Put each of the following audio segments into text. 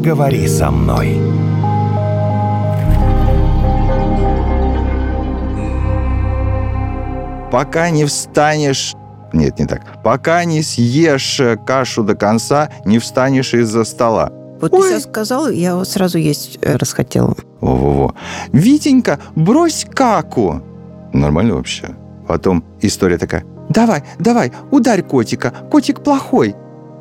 поговори со мной. Пока не встанешь... Нет, не так. Пока не съешь э, кашу до конца, не встанешь из-за стола. Вот Ой. ты сейчас сказал, я вот сразу есть э, расхотела. Во-во-во. Витенька, брось каку. Нормально вообще. Потом история такая. Давай, давай, ударь котика. Котик плохой.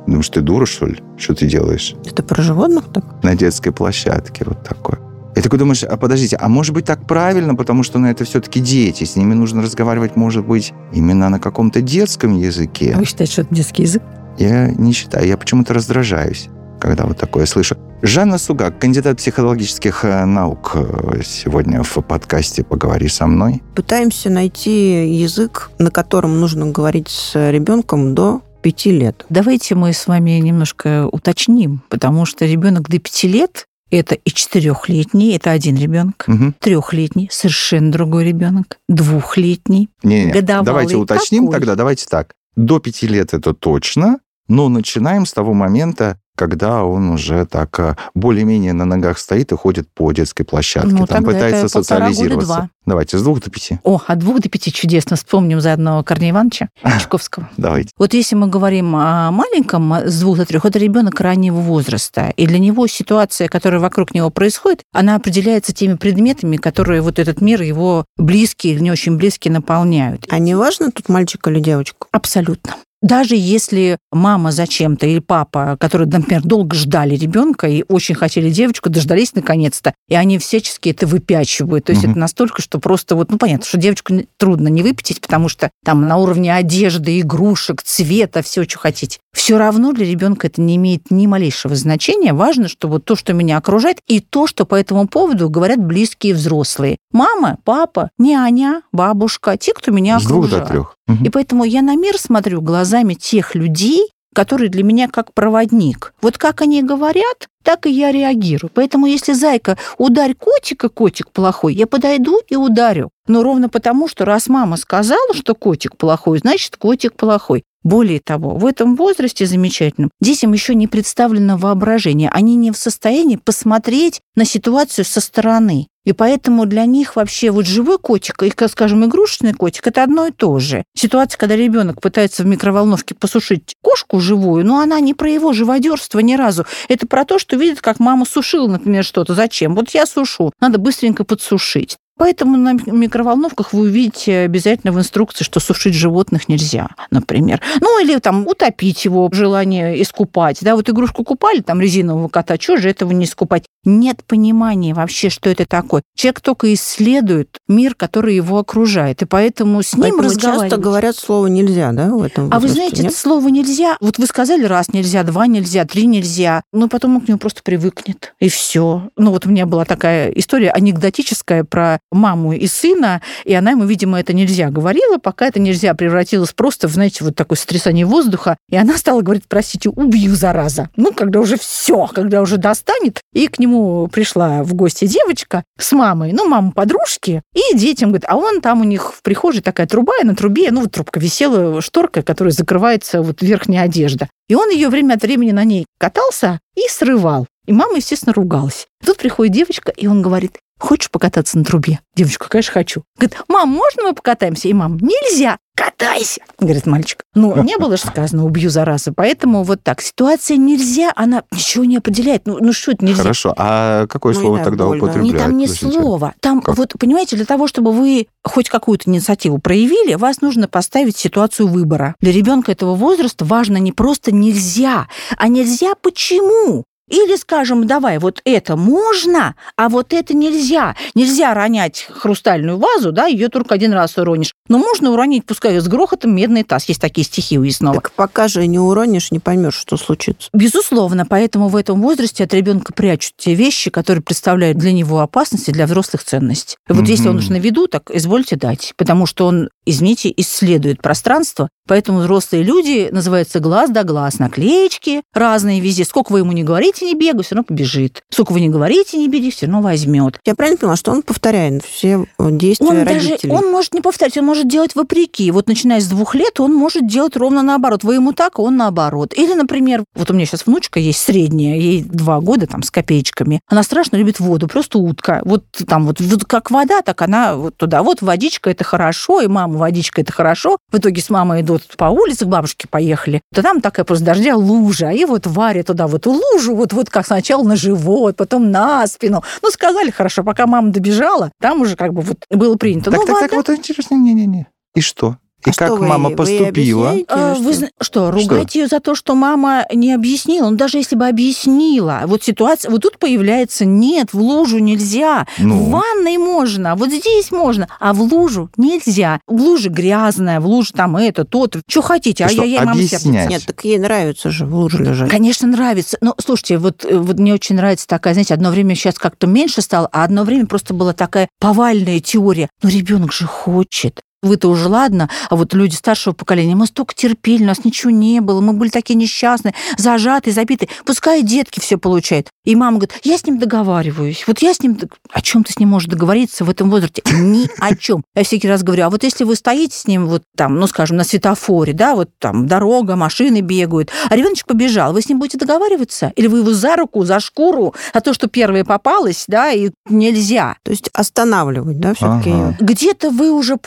Думаешь, ты дура, что ли? Что ты делаешь? Это про животных так? На детской площадке вот такое. И такой думаешь, а подождите, а может быть так правильно, потому что ну, это все-таки дети, с ними нужно разговаривать, может быть, именно на каком-то детском языке. А вы считаете, что это детский язык? Я не считаю, я почему-то раздражаюсь, когда вот такое слышу. Жанна Сугак, кандидат психологических э, наук, э, сегодня в подкасте «Поговори со мной». Пытаемся найти язык, на котором нужно говорить с ребенком до пяти лет. Давайте мы с вами немножко уточним, потому что ребенок до пяти лет это и четырехлетний, это один ребенок, угу. трехлетний, совершенно другой ребенок, двухлетний, не, не, годовалый. Давайте уточним какой? тогда, давайте так. До пяти лет это точно, но начинаем с того момента, когда он уже так э, более-менее на ногах стоит и ходит по детской площадке, ну, там пытается социализироваться. Два. Давайте, с двух до пяти. О, от двух до пяти чудесно. Вспомним заодно Корнея Ивановича Чуковского. Давайте. Вот если мы говорим о маленьком, с двух до трех, это ребенок раннего возраста. И для него ситуация, которая вокруг него происходит, она определяется теми предметами, которые вот этот мир, его близкие или не очень близкие наполняют. А не важно тут мальчик или девочка? Абсолютно. Даже если мама зачем-то или папа, которые, например, долго ждали ребенка и очень хотели девочку, дождались наконец-то, и они всячески это выпячивают. То есть угу. это настолько, что просто вот, ну понятно, что девочку трудно не выпятить, потому что там на уровне одежды, игрушек, цвета, все, что хотите. Все равно для ребенка это не имеет ни малейшего значения. Важно, что вот то, что меня окружает, и то, что по этому поводу говорят близкие взрослые. Мама, папа, няня, бабушка, те, кто меня С окружает. двух до трех. И поэтому я на мир смотрю глазами тех людей, которые для меня как проводник. Вот как они говорят, так и я реагирую. Поэтому если зайка ударь котика, котик плохой, я подойду и ударю. Но ровно потому, что раз мама сказала, что котик плохой, значит, котик плохой. Более того, в этом возрасте замечательном детям еще не представлено воображение. Они не в состоянии посмотреть на ситуацию со стороны. И поэтому для них вообще вот живой котик и, скажем, игрушечный котик – это одно и то же. Ситуация, когда ребенок пытается в микроволновке посушить кошку живую, но она не про его живодерство ни разу. Это про то, что видит, как мама сушила, например, что-то. Зачем? Вот я сушу, надо быстренько подсушить. Поэтому на микроволновках вы увидите обязательно в инструкции, что сушить животных нельзя, например. Ну, или там утопить его, желание искупать. Да, вот игрушку купали, там резинового кота, что же этого не искупать? Нет понимания вообще, что это такое. Человек только исследует мир, который его окружает, и поэтому с ним поэтому разговаривать... часто говорят слово «нельзя», да, в этом А вы знаете, нет? это слово «нельзя», вот вы сказали раз нельзя, два нельзя, три нельзя, но потом он к нему просто привыкнет, и все. Ну, вот у меня была такая история анекдотическая про маму и сына, и она ему, видимо, это нельзя говорила, пока это нельзя превратилось просто в, знаете, вот такое сотрясание воздуха, и она стала говорить, простите, убью, зараза. Ну, когда уже все, когда уже достанет, и к нему пришла в гости девочка с мамой, ну, мама подружки, и детям говорит, а он там у них в прихожей такая труба, и на трубе, ну, вот трубка висела, шторка, которая закрывается вот верхняя одежда. И он ее время от времени на ней катался и срывал. И мама, естественно, ругалась. Тут приходит девочка, и он говорит, Хочешь покататься на трубе? Девочка, конечно, хочу. Говорит, мам, можно мы покатаемся? И мам, нельзя, катайся, говорит мальчик. Ну, не было же сказано, убью зараза. Поэтому вот так. Ситуация нельзя, она ничего не определяет. Ну, ну что это нельзя? Хорошо, а какое ну, слово тогда больно. употребляют? Не, там не слово. Там, как? вот, понимаете, для того, чтобы вы хоть какую-то инициативу проявили, вас нужно поставить ситуацию выбора. Для ребенка этого возраста важно не просто нельзя, а нельзя почему? Или, скажем, давай, вот это можно, а вот это нельзя. Нельзя ронять хрустальную вазу, да, ее только один раз уронишь. Но можно уронить, пускай с грохотом, медный таз. Есть такие стихи у Яснова. Так пока же не уронишь, не поймешь, что случится. Безусловно, поэтому в этом возрасте от ребенка прячут те вещи, которые представляют для него опасность и для взрослых ценность. И вот mm-hmm. если он уж на виду, так извольте дать, потому что он, извините, исследует пространство, поэтому взрослые люди называются глаз да глаз, наклеечки разные везде. Сколько вы ему не говорите, не бегай, все равно побежит. Сколько вы не говорите, не бери, все равно возьмет. Я правильно поняла, что он повторяет все действия он родителей? Даже, он может не повторять, он может может делать вопреки. Вот начиная с двух лет он может делать ровно наоборот. Вы ему так, а он наоборот. Или, например, вот у меня сейчас внучка есть средняя, ей два года там с копеечками. Она страшно любит воду, просто утка. Вот там вот, вот как вода, так она вот туда. Вот водичка это хорошо, и мама водичка это хорошо. В итоге с мамой идут по улице, к бабушке поехали. То там такая после дождя лужа, и вот Варя туда вот лужу, вот, вот как сначала на живот, потом на спину. Ну, сказали хорошо, пока мама добежала, там уже как бы вот было принято. Так, ну, так, вода... так, вот интересно, не-не-не. И что? И А как что вы мама ей- вы ей поступила? объясняете? А, или Вы что? зна- что, ругать ее за то, что мама не объяснила? Ну, даже если бы объяснила, вот ситуация, вот тут появляется, нет, в лужу нельзя, Ну. в ванной можно, вот здесь можно, а в лужу нельзя. В луже грязная, в луже там это, то-то, что хотите, Ты что, ай-яй-яй, мама объяснять? Нет, так ей нравится же в луже лежать. Конечно, нравится. Но слушайте, вот, э, вот мне очень нравится такая, знаете, одно время сейчас как-то меньше стало, а одно время просто была такая повальная теория. Но ребенок же хочет. Вы-то уже ладно, а вот люди старшего поколения, мы столько терпели, у нас ничего не было, мы были такие несчастные, зажатые, забитые. Пускай детки все получают. И мама говорит, я с ним договариваюсь. Вот я с ним... О чем ты с ним можешь договориться в этом возрасте? Ни о чем. Я всякий раз говорю, а вот если вы стоите с ним вот там, ну, скажем, на светофоре, да, вот там дорога, машины бегают, а ребеночек побежал, вы с ним будете договариваться? Или вы его за руку, за шкуру, а то, что первое попалось, да, и нельзя? То есть останавливать, да, все-таки Ага. Где-то вы уже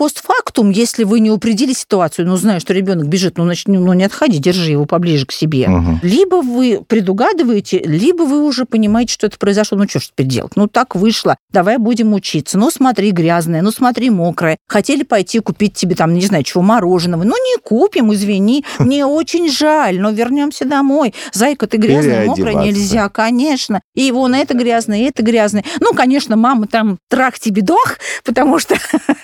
постфактум, если вы не упредили ситуацию, ну, зная, что ребенок бежит, ну, значит, ну, не отходи, держи его поближе к себе. Мгм. Либо вы предугадываете, либо вы уже понимаете, что это произошло. Ну, что ж теперь делать? Ну, так вышло. Давай будем учиться. Ну, смотри, грязное, ну, смотри, мокрое. Хотели пойти купить тебе там, не знаю, чего, мороженого. Ну, не купим, извини. Мне очень жаль, но вернемся домой. Зайка, ты грязная, мокрая, нельзя, конечно. И вон это грязное, и это грязное. Ну, конечно, мама там трах тебе дох, потому что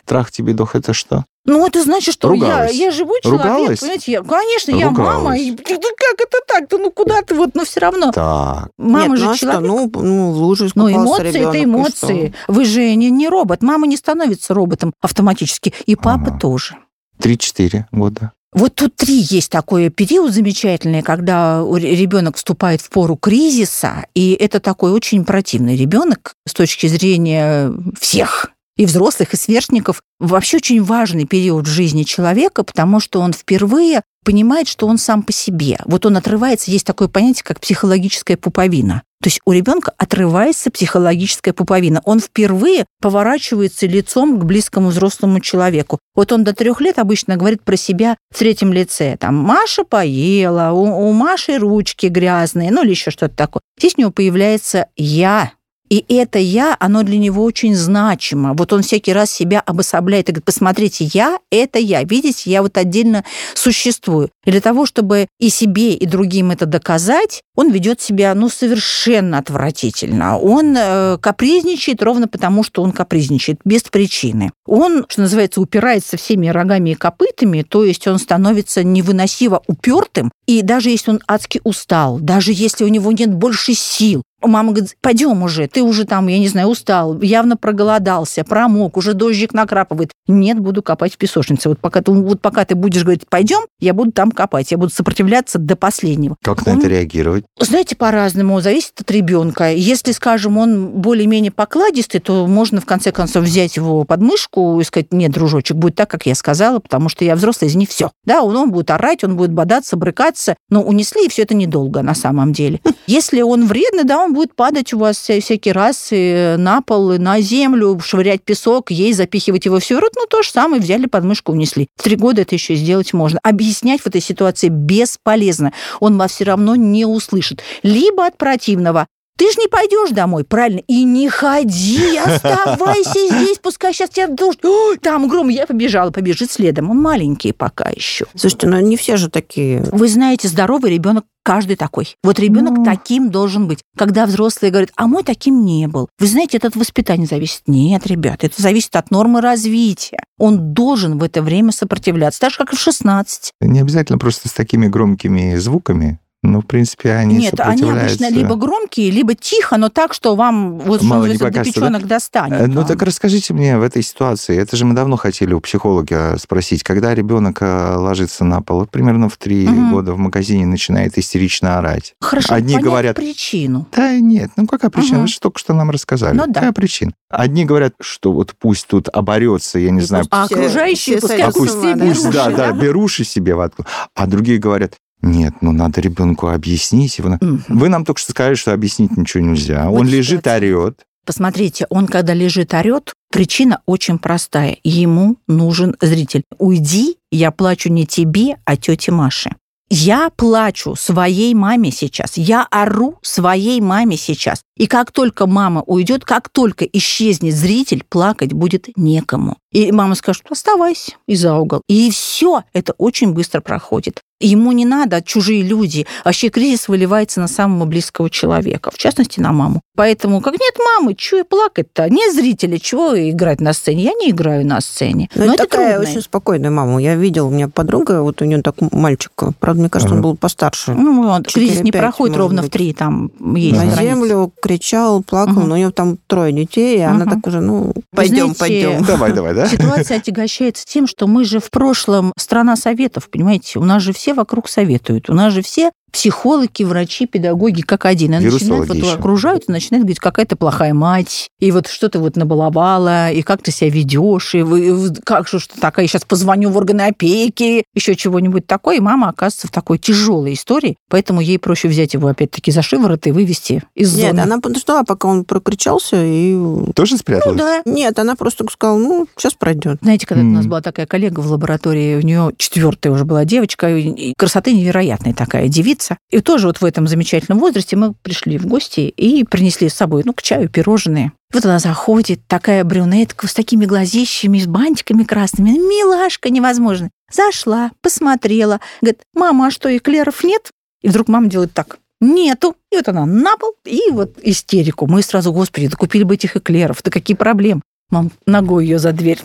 Трах тебе дох, это что? Ну, это значит, что я, Ругалась? я живой человек, Ругалась? понимаете? Я, конечно, я мама. Ругалась. И, ну, как это так-то? Ну, куда ты вот, ну, все равно. Так. Мама Нет, же ну, что, человек. ну, ну, в луже Ну, искупался эмоции ребенок, это эмоции. что? Вы же не, не робот. Мама не становится роботом автоматически. И папа Ага. тоже. Три-четыре года. Вот тут три есть такой период замечательный, когда ребенок вступает в пору кризиса, и это такой очень противный ребенок с точки зрения всех и взрослых, и сверстников. Вообще очень важный период в жизни человека, потому что он впервые понимает, что он сам по себе. Вот он отрывается, есть такое понятие, как психологическая пуповина. То есть у ребенка отрывается психологическая пуповина. Он впервые поворачивается лицом к близкому взрослому человеку. Вот он до трех лет обычно говорит про себя в третьем лице. Там Маша поела, у, у Маши ручки грязные, ну или еще что-то такое. Здесь у него появляется я. И это я, оно для него очень значимо. Вот он всякий раз себя обособляет и говорит, посмотрите, я — это я. Видите, я вот отдельно существую. И для того, чтобы и себе, и другим это доказать, он ведет себя, ну, совершенно отвратительно. Он э, капризничает ровно потому, что он капризничает, без причины. Он, что называется, упирается всеми рогами и копытами, то есть он становится невыносимо упертым, и даже если он адски устал, даже если у него нет больше сил, Мама говорит, пойдем уже, ты уже там, я не знаю, устал, явно проголодался, промок, уже дождик накрапывает. Нет, буду копать в песочнице. Вот пока ты, вот пока ты будешь говорить, пойдем, я буду там копать, я буду сопротивляться до последнего. Как на Он- это реагировать? Знаете, по-разному, зависит от ребенка. Если, скажем, он более-менее покладистый, то можно в конце концов взять его под мышку и сказать, нет, дружочек, будет так, как я сказала, потому что я взрослый, извини, все. Да, он, он будет орать, он будет бодаться, брыкаться, но унесли, и все это недолго на самом деле. Если он вредный, да, он будет падать у вас вся- всякий раз и на пол, и на землю, швырять песок, ей запихивать его все в рот, ну то же самое, взяли под мышку, унесли. В три года это еще сделать можно. Объяснять в этой ситуации бесполезно он вас все равно не услышит. Либо от противного. Ты же не пойдешь домой, правильно? И не ходи, оставайся здесь, пускай сейчас тебя дождь. Ой, там гром, я побежала, побежит следом. Он маленький пока еще. Слушайте, ну не все же такие. Вы знаете, здоровый ребенок каждый такой. Вот ребенок Ну. таким должен быть. Когда взрослые говорят, а мой таким не был. Вы знаете, это от воспитания зависит. Нет, ребят, это зависит от нормы развития. Он должен в это время сопротивляться, так же, как и в 16. Не обязательно просто с такими громкими звуками Ну, в принципе, они Нет, они обычно либо громкие, либо тихо, но так, что вам вот Мало что не до покажется, печенок достанет. Ну да. так расскажите мне в этой ситуации, это же мы давно хотели у психолога спросить, когда ребенок э, ложится на пол, примерно в три Мгм. года в магазине начинает истерично орать. Хорошо, одни говорят- причину. Да нет, ну какая причина? Мгм. Вы же только что нам рассказали. Ну да. Какая причина? Одни говорят, что вот пусть тут оборется, я не И знаю, пусть А окружающие все пускай а пусть, пусть, да, беруши, да, беруши себе воткнут. А другие говорят, нет, ну надо ребенку объяснить. на- Мгм. Вы нам только что сказали, что объяснить ничего нельзя. Вот Он лежит, ситуация. орет. Посмотрите, он когда лежит, орет, причина очень простая. Ему нужен зритель. Уйди, я плачу не тебе, а тете Маше. Я плачу своей маме сейчас. Я ору своей маме сейчас. И как только мама уйдет, как только исчезнет зритель, плакать будет некому. И мама скажет, оставайся и за угол. И все, это очень быстро проходит. Ему не надо чужие люди. Вообще кризис выливается на самого близкого человека, в частности, на маму. Поэтому, как нет мамы, чего и плакать-то? Нет зрителя, чего играть на сцене? Я не играю на сцене. Ну, Но это это такая трудно. очень спокойная мама. Я видел, у меня подруга, вот у нее так мальчик, правда, мне кажется, он Ага. был постарше. Ну, вот, кризис не 4-5, проходит ровно в быть. три, там есть. На границы. землю кричал, плакал, Мгм. но у нее там трое детей, и она Мгм. так уже, ну, пойдем, знаете, пойдем. Давай, давай, да? Ситуация отягощается тем, что мы же в прошлом страна советов, понимаете? У нас же все вокруг советуют. У нас же все психологи, врачи, педагоги как один. И начинают, Вирусологи вот окружают и начинают говорить, какая ты плохая мать, и вот что ты вот набаловала, и как ты себя ведешь, и вы, как же что такая, сейчас позвоню в органы опеки, еще чего-нибудь такое. И мама оказывается в такой тяжелой истории, поэтому ей проще взять его опять-таки за шиворот и вывести из Нет, зоны. она подождала, пока он прокричался, и... Тоже Ну спряталась? да, Нет, она просто сказала, ну, сейчас пройдет. Знаете, когда у нас была такая коллега в лаборатории, у нее четвертая уже была девочка, и красоты невероятная такая девица. И тоже вот в этом замечательном возрасте мы пришли в гости и принесли с собой, ну, к чаю пирожные. Вот она заходит, такая брюнетка с такими глазищами, с бантиками красными. Милашка невозможно. Зашла, посмотрела. Говорит, мама, а что, эклеров нет? И вдруг мама делает так. Нету. И вот она на пол, и вот истерику. Мы сразу, господи, да купили бы этих эклеров, да какие проблемы. Мам ногой ее за дверь.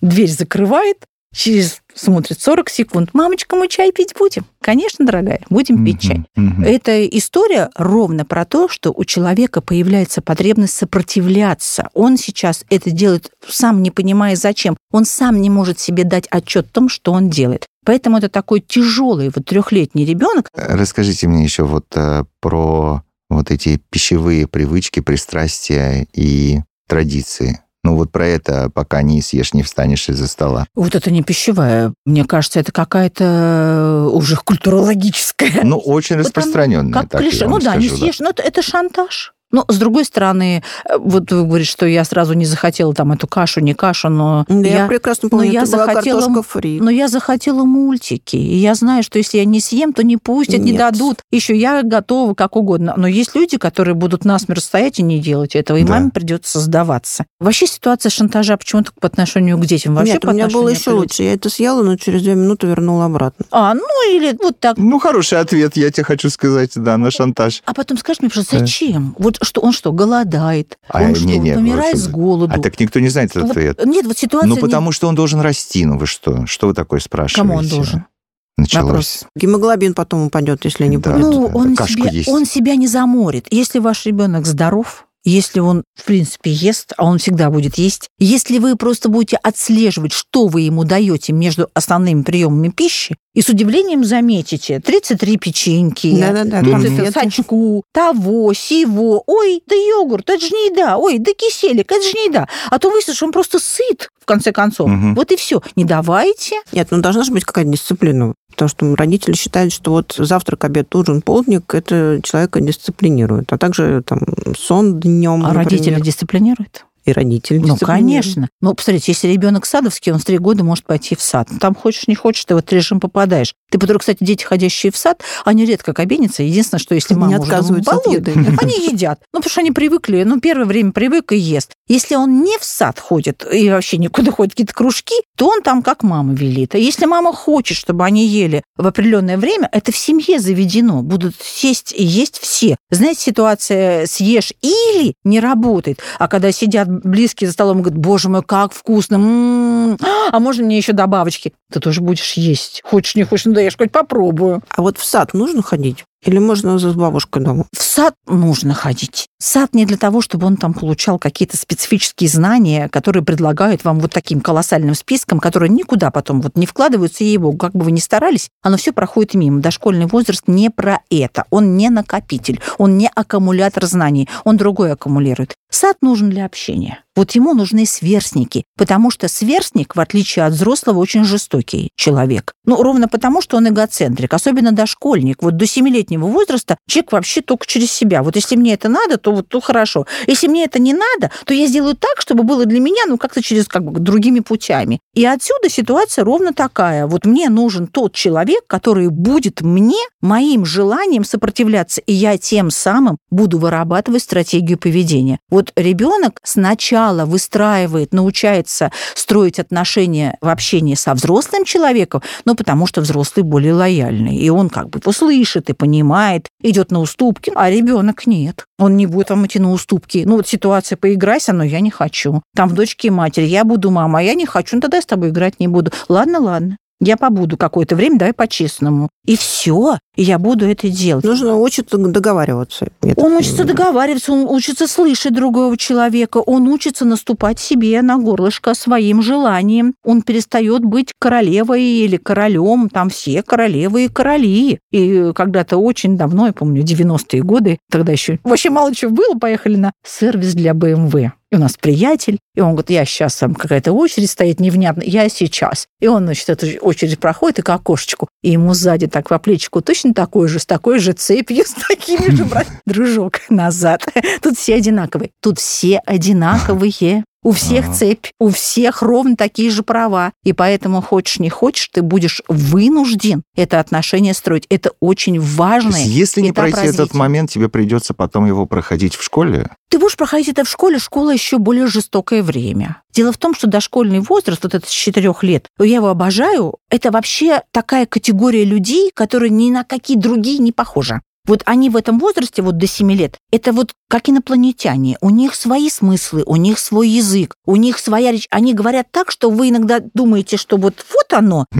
Дверь закрывает. Через, смотрит, 40 секунд. Мамочка, мы чай пить будем? Конечно, дорогая, будем пить чай. Эта история ровно про то, что у человека появляется потребность сопротивляться. Он сейчас это делает, сам не понимая зачем. Он сам не может себе дать отчет в том, что он делает. Поэтому это такой тяжелый вот трехлетний ребенок. Расскажите мне еще вот э, про вот эти пищевые привычки, пристрастия и традиции. Ну вот про это пока не съешь, не встанешь из-за стола. Вот это не пищевая. Мне кажется, это какая-то э, уже культурологическая. Ну, очень распространенная, Как клише. Ну да, не съешь. Но это, это шантаж. Но, с другой стороны, э, вот вы говорите, что я сразу не захотела там эту кашу, не кашу, но Да, я, я, прекрасно помню, но я это была захотела- картошка фри. но я захотела мультики. И я знаю, что если я не съем, то не пустят, не Нет. дадут. Еще я готова как угодно. Но есть люди, которые будут насмерть стоять и не делать этого, и Да. маме придется сдаваться. Вообще ситуация шантажа почему-то по отношению к детям. Вообще Нет, по у меня было еще лучше. Я это съела, но через две минуты вернула обратно. А, ну или вот так. Ну, хороший ответ, я тебе хочу сказать, да, на шантаж. А потом скажешь мне просто, Да. зачем? Вот что он что, голодает? А, он что, не-не, помирает вот, с голоду? А так никто не знает этот Вот- ответ. Нет, вот ситуация... Ну, не- потому что он должен расти. Ну, вы что? Что вы такое спрашиваете? Кому он должен? Началось. Вопрос. Гемоглобин потом упадет, если не Да. будет. Ну, он, кашку себя, есть. он себя не заморит. Если ваш ребенок здоров, если он, в принципе, ест, а он всегда будет есть, если вы просто будете отслеживать, что вы ему даете между основными приемами пищи, и с удивлением заметите 33 печеньки, Да-да-да, это сачку, того, сего, ой, да йогурт, это же не еда, ой, да киселек, это же не еда. А то выяснится, что он просто сыт, в конце концов. Мгм. Вот и все. Не давайте. Нет, ну должна же быть какая-то дисциплина. Потому что родители считают, что вот завтрак, обед, ужин, полдник это человека дисциплинирует. А также там сон днем. А родители дисциплинируют? И родители Ну, конечно. Ну, посмотрите, если ребенок садовский, он в три года может пойти в сад. Там хочешь, не хочешь, ты в этот режим попадаешь. Ты, потому, кстати, дети, ходящие в сад, они редко кабенятся. Единственное, что если Не мама уже отказываются от балует, еды. они едят. Ну, потому что они привыкли, ну, первое время привык и ест. Если он не в сад ходит и вообще никуда ходит какие-то кружки, то он там как мама велит. А если мама хочет, чтобы они ели в определенное время, это в семье заведено. Будут сесть и есть все. Знаете, ситуация съешь или не работает. А когда сидят близкие за столом говорят, боже мой, как вкусно, м-м-м, а можно мне еще добавочки? Ты тоже будешь есть. Хочешь, не хочешь, ну да я ж хоть попробую. А вот в сад нужно ходить? Или можно с бабушкой дома? В сад нужно ходить. Сад не для того, чтобы он там получал какие-то специфические знания, которые предлагают вам вот таким колоссальным списком, которые никуда потом вот не вкладываются, и его, как бы вы ни старались, оно все проходит мимо. Дошкольный возраст не про это. Он не накопитель, он не аккумулятор знаний, он другой аккумулирует. Сад нужен для общения. Вот ему нужны сверстники, потому что сверстник, в отличие от взрослого, очень жестокий человек. Ну, ровно потому, что он эгоцентрик, особенно дошкольник. Вот до семилетнего возраста человек вообще только через себя. Вот если мне это надо, то вот то хорошо. Если мне это не надо, то я сделаю так, чтобы было для меня, ну, как-то через как бы другими путями. И отсюда ситуация ровно такая. Вот мне нужен тот человек, который будет мне, моим желанием сопротивляться, и я тем самым буду вырабатывать стратегию поведения. Вот ребенок сначала выстраивает, научается строить отношения в общении со взрослым человеком, но потому что взрослый более лояльный, и он как бы услышит и понимает, идет на уступки, а ребенок нет. Он не будет вам идти на уступки. Ну вот ситуация поиграйся, но я не хочу. Там в дочке и матери, я буду мама, а я не хочу, ну тогда я с тобой играть не буду. Ладно, ладно. Я побуду какое-то время, давай по-честному. И все, и я буду это делать. Нужно учиться договариваться. Он учится договариваться, он учится слышать другого человека, он учится наступать себе на горлышко своим желанием. Он перестает быть королевой или королем, там все королевы и короли. И когда-то очень давно, я помню, 90-е годы, тогда еще вообще мало чего было, поехали на сервис для BMW. И у нас приятель, и он говорит, я сейчас, там какая-то очередь стоит невнятно, я сейчас. И он, значит, эту очередь проходит и к окошечку, и ему сзади так по плечику точно такой же, с такой же цепью, с такими же, брат, дружок, назад. Тут все одинаковые. Тут все одинаковые. У всех ага. цепь, у всех ровно такие же права. И поэтому, хочешь не хочешь, ты будешь вынужден это отношение строить. Это очень важно. Если не пройти развития. этот момент, тебе придется потом его проходить в школе? Ты будешь проходить это в школе, школа еще более жестокое время. Дело в том, что дошкольный возраст, вот этот с четырех лет, я его обожаю, это вообще такая категория людей, которые ни на какие другие не похожи. Вот они в этом возрасте, вот до 7 лет, это вот как инопланетяне. У них свои смыслы, у них свой язык, у них своя речь. Они говорят так, что вы иногда думаете, что вот вот оно.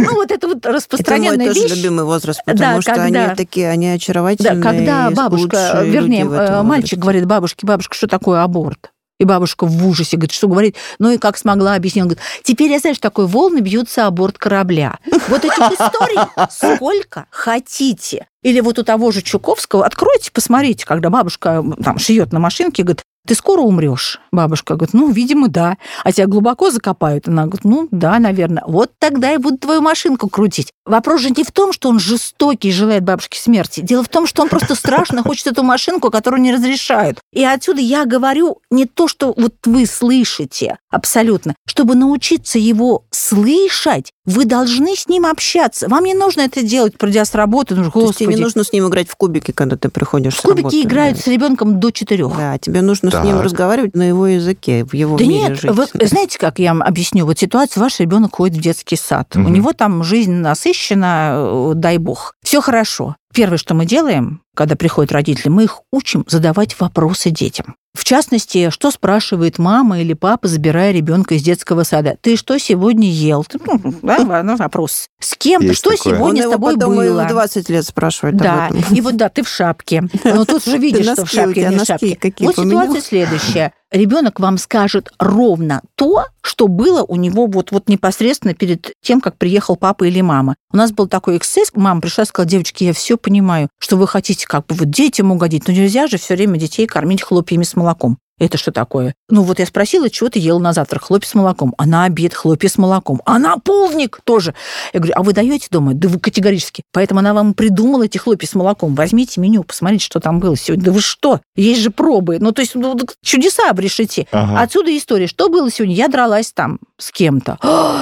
Ну, вот это вот распространенная вещь. Это мой тоже любимый возраст, потому что они такие, они очаровательные. Когда бабушка, вернее, мальчик говорит бабушке, бабушка, что такое аборт? И бабушка в ужасе говорит, что говорит, ну и как смогла объяснить. Он говорит, теперь я знаю, что такое волны бьются о борт корабля. Вот этих историй сколько хотите. Или вот у того же Чуковского, откройте, посмотрите, когда бабушка там шьет на машинке, говорит, ты скоро умрешь? Бабушка говорит, ну, видимо, да. А тебя глубоко закопают? Она говорит, ну, да, наверное. Вот тогда и буду твою машинку крутить. Вопрос же не в том, что он жестокий и желает бабушке смерти. Дело в том, что он просто страшно хочет эту машинку, которую не разрешают. И отсюда я говорю не то, что вот вы слышите абсолютно. Чтобы научиться его слышать, вы должны с ним общаться. Вам не нужно это делать, придя с работы. Ну, То есть тебе не нужно с ним играть в кубики, когда ты приходишь в с работы. Кубики играют да. с ребенком до четырех. Да, тебе нужно так. с ним разговаривать на его языке, в его да мире нет, жить. Вы, знаете, как я вам объясню? Вот ситуация, ваш ребенок ходит в детский сад. Угу. У него там жизнь насыщена, э, дай бог. Все хорошо. Первое, что мы делаем, когда приходят родители, мы их учим задавать вопросы детям. В частности, что спрашивает мама или папа, забирая ребенка из детского сада? Ты что сегодня ел? Ну, да, ну, вопрос. С кем? Есть что такое. сегодня Он с тобой потом было? в 20 лет спрашивает Да, и вот да, ты в шапке. Но тут же видишь, что в шапке, не в шапке. Вот ситуация следующая ребенок вам скажет ровно то, что было у него вот, вот непосредственно перед тем, как приехал папа или мама. У нас был такой эксцесс, мама пришла и сказала, девочки, я все понимаю, что вы хотите как бы вот детям угодить, но нельзя же все время детей кормить хлопьями с молоком. Это что такое? Ну вот я спросила, чего ты ела на завтрак? Хлопья с молоком. А на обед хлопья с молоком. А на полдник тоже. Я говорю, а вы даете дома? Да вы категорически. Поэтому она вам придумала эти хлопья с молоком. Возьмите меню, посмотрите, что там было сегодня. Да вы что? Есть же пробы. Ну то есть ну, чудеса обрешите. Ага. Отсюда история. Что было сегодня? Я дралась там с кем-то.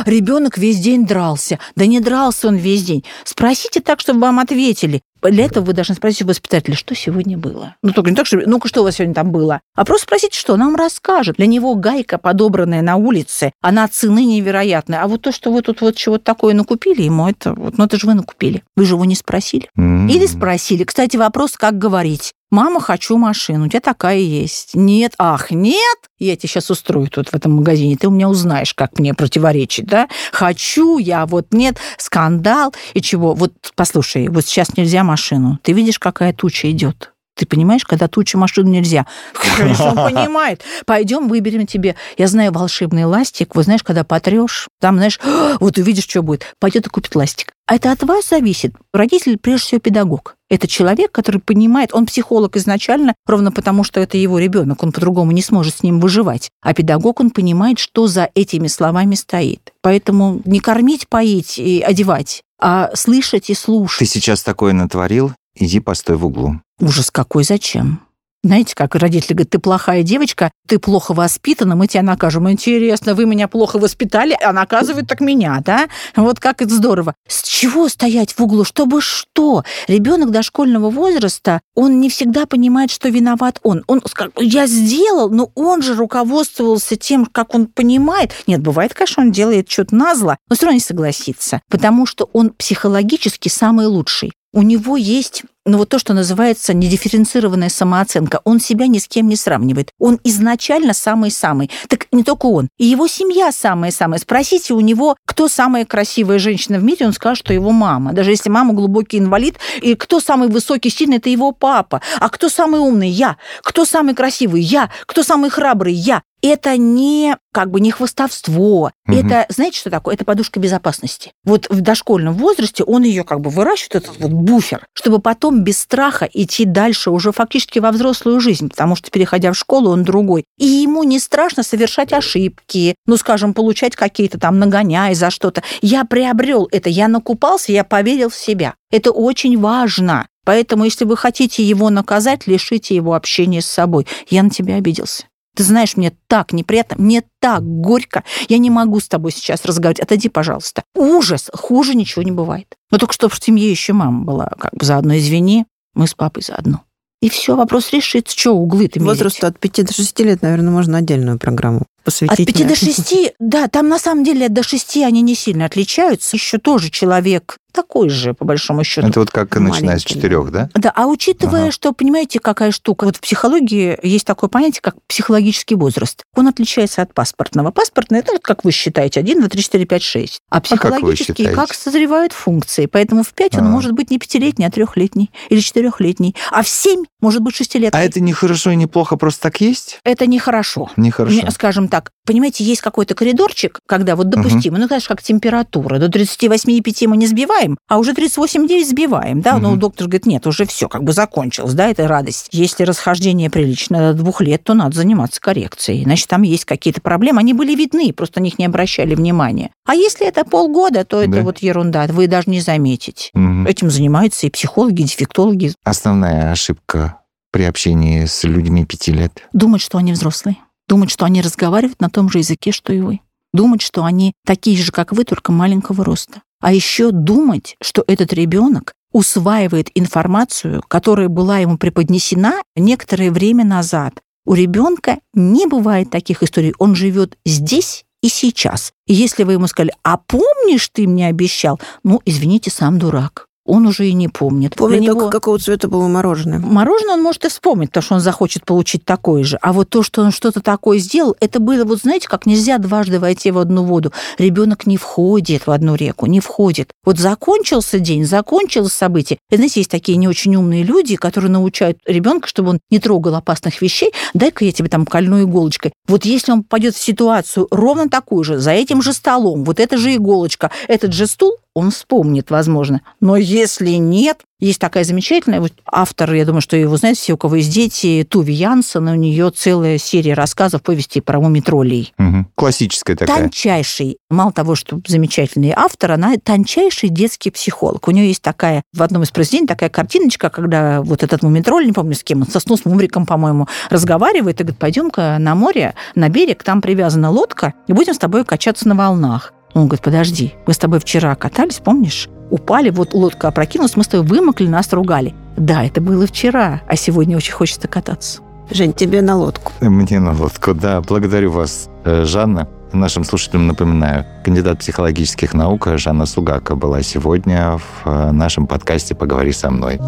Ребенок весь день дрался. Да не дрался он весь день. Спросите так, чтобы вам ответили. Для этого вы должны спросить у воспитателя, что сегодня было. Ну, только не так, что, ну-ка, что у вас сегодня там было? А просто спросите, что нам расскажет. Для него гайка, подобранная на улице, она цены невероятная. А вот то, что вы тут вот чего-то такое накупили ему, это вот, ну, это же вы накупили. Вы же его не спросили. Mm-hmm. Или спросили. Кстати, вопрос, как говорить. Мама, хочу машину, у тебя такая есть. Нет, ах, нет, я тебе сейчас устрою тут в этом магазине, ты у меня узнаешь, как мне противоречить, да? Хочу я, вот нет, скандал и чего. Вот послушай, вот сейчас нельзя машину. Ты видишь, какая туча идет? Ты понимаешь, когда тучу машину нельзя. Конечно, он понимает. Пойдем, выберем тебе. Я знаю волшебный ластик. Вот знаешь, когда потрешь, там, знаешь, вот увидишь, что будет. Пойдет и купит ластик. А это от вас зависит. Родитель, прежде всего, педагог. Это человек, который понимает, он психолог изначально, ровно потому, что это его ребенок, он по-другому не сможет с ним выживать. А педагог, он понимает, что за этими словами стоит. Поэтому не кормить, поить и одевать, а слышать и слушать. Ты сейчас такое натворил, иди постой в углу. Ужас какой, зачем? Знаете, как родители говорят, ты плохая девочка, ты плохо воспитана, мы тебя накажем. Интересно, вы меня плохо воспитали, а наказывают так меня, да? Вот как это здорово. С чего стоять в углу? Чтобы что? Ребенок дошкольного возраста, он не всегда понимает, что виноват он. Он скажет, я сделал, но он же руководствовался тем, как он понимает. Нет, бывает, конечно, он делает что-то назло, но все равно не согласится, потому что он психологически самый лучший у него есть ну вот то, что называется недифференцированная самооценка. Он себя ни с кем не сравнивает. Он изначально самый-самый. Так не только он. И его семья самая-самая. Спросите у него, кто самая красивая женщина в мире, он скажет, что его мама. Даже если мама глубокий инвалид. И кто самый высокий, сильный, это его папа. А кто самый умный? Я. Кто самый красивый? Я. Кто самый храбрый? Я это не как бы не хвостовство. Угу. Это, знаете, что такое? Это подушка безопасности. Вот в дошкольном возрасте он ее как бы выращивает, этот вот буфер, чтобы потом без страха идти дальше уже фактически во взрослую жизнь, потому что, переходя в школу, он другой. И ему не страшно совершать ошибки, ну, скажем, получать какие-то там нагоняя за что-то. Я приобрел это, я накупался, я поверил в себя. Это очень важно. Поэтому, если вы хотите его наказать, лишите его общения с собой. Я на тебя обиделся. Ты знаешь, мне так неприятно, мне так горько. Я не могу с тобой сейчас разговаривать. Отойди, пожалуйста. Ужас. Хуже ничего не бывает. Но только что в семье еще мама была как бы заодно. Извини, мы с папой заодно. И все, вопрос решится. Что углы-то Возрасту от 5 до 6 лет, наверное, можно отдельную программу посвятить. От 5 до 6, да, там на самом деле до 6 они не сильно отличаются. Еще тоже человек такой же, по большому счету. Это вот как начиная с четырех, да? Да, а учитывая, ага. что, понимаете, какая штука, вот в психологии есть такое понятие, как психологический возраст. Он отличается от паспортного. Паспортный, это как вы считаете, 1, 2, 3, 4, 5, 6. А психологический, а как, как созревают функции. Поэтому в 5 а. он может быть не пятилетний, а трехлетний или четырехлетний. А в 7 может быть шестилетний. А это не хорошо и не плохо, просто так есть? Это нехорошо. Нехорошо. Скажем так, понимаете, есть какой-то коридорчик, когда вот допустимо, угу. ну, знаешь, как температура. До 38,5 мы не сбиваем, а уже 38,9 сбиваем, да, угу. но доктор говорит, нет, уже все, как бы закончилось, да, это радость. Если расхождение прилично до двух лет, то надо заниматься коррекцией. Значит, там есть какие-то проблемы, они были видны, просто на них не обращали внимания. А если это полгода, то это да. вот ерунда, вы даже не заметите. Угу. Этим занимаются и психологи, и дефектологи. Основная ошибка при общении с людьми пяти лет? Думать, что они взрослые. Думать, что они разговаривают на том же языке, что и вы. Думать, что они такие же, как вы, только маленького роста. А еще думать, что этот ребенок усваивает информацию, которая была ему преподнесена некоторое время назад. У ребенка не бывает таких историй. Он живет здесь и сейчас. И если вы ему сказали, а помнишь, ты мне обещал, ну, извините, сам дурак он уже и не помнит. Помнит Для только, него... какого цвета было мороженое. Мороженое он может и вспомнить, потому что он захочет получить такое же. А вот то, что он что-то такое сделал, это было, вот знаете, как нельзя дважды войти в одну воду. Ребенок не входит в одну реку, не входит. Вот закончился день, закончилось событие. И, знаете, есть такие не очень умные люди, которые научают ребенка, чтобы он не трогал опасных вещей. Дай-ка я тебе там кольной иголочкой. Вот если он пойдет в ситуацию ровно такую же, за этим же столом, вот эта же иголочка, этот же стул, он вспомнит, возможно. Но если нет, есть такая замечательная вот автор, я думаю, что его знают все, у кого есть дети, Туви Янсен, у нее целая серия рассказов, повести про мумитролей. Угу. Классическая такая. Тончайший, мало того, что замечательный автор, она тончайший детский психолог. У нее есть такая, в одном из произведений, такая картиночка, когда вот этот мумитроль, не помню с кем, он сосну с мумриком, по-моему, разговаривает и говорит, пойдем-ка на море, на берег, там привязана лодка, и будем с тобой качаться на волнах. Он говорит, подожди, мы с тобой вчера катались, помнишь? Упали, вот лодка опрокинулась, мы с тобой вымокли, нас ругали. Да, это было вчера, а сегодня очень хочется кататься. Жень, тебе на лодку. Мне на лодку, да. Благодарю вас, э, Жанна. Нашим слушателям напоминаю, кандидат психологических наук Жанна Сугака была сегодня в э, нашем подкасте «Поговори со мной».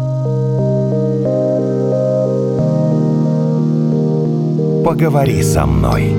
поговори со мной.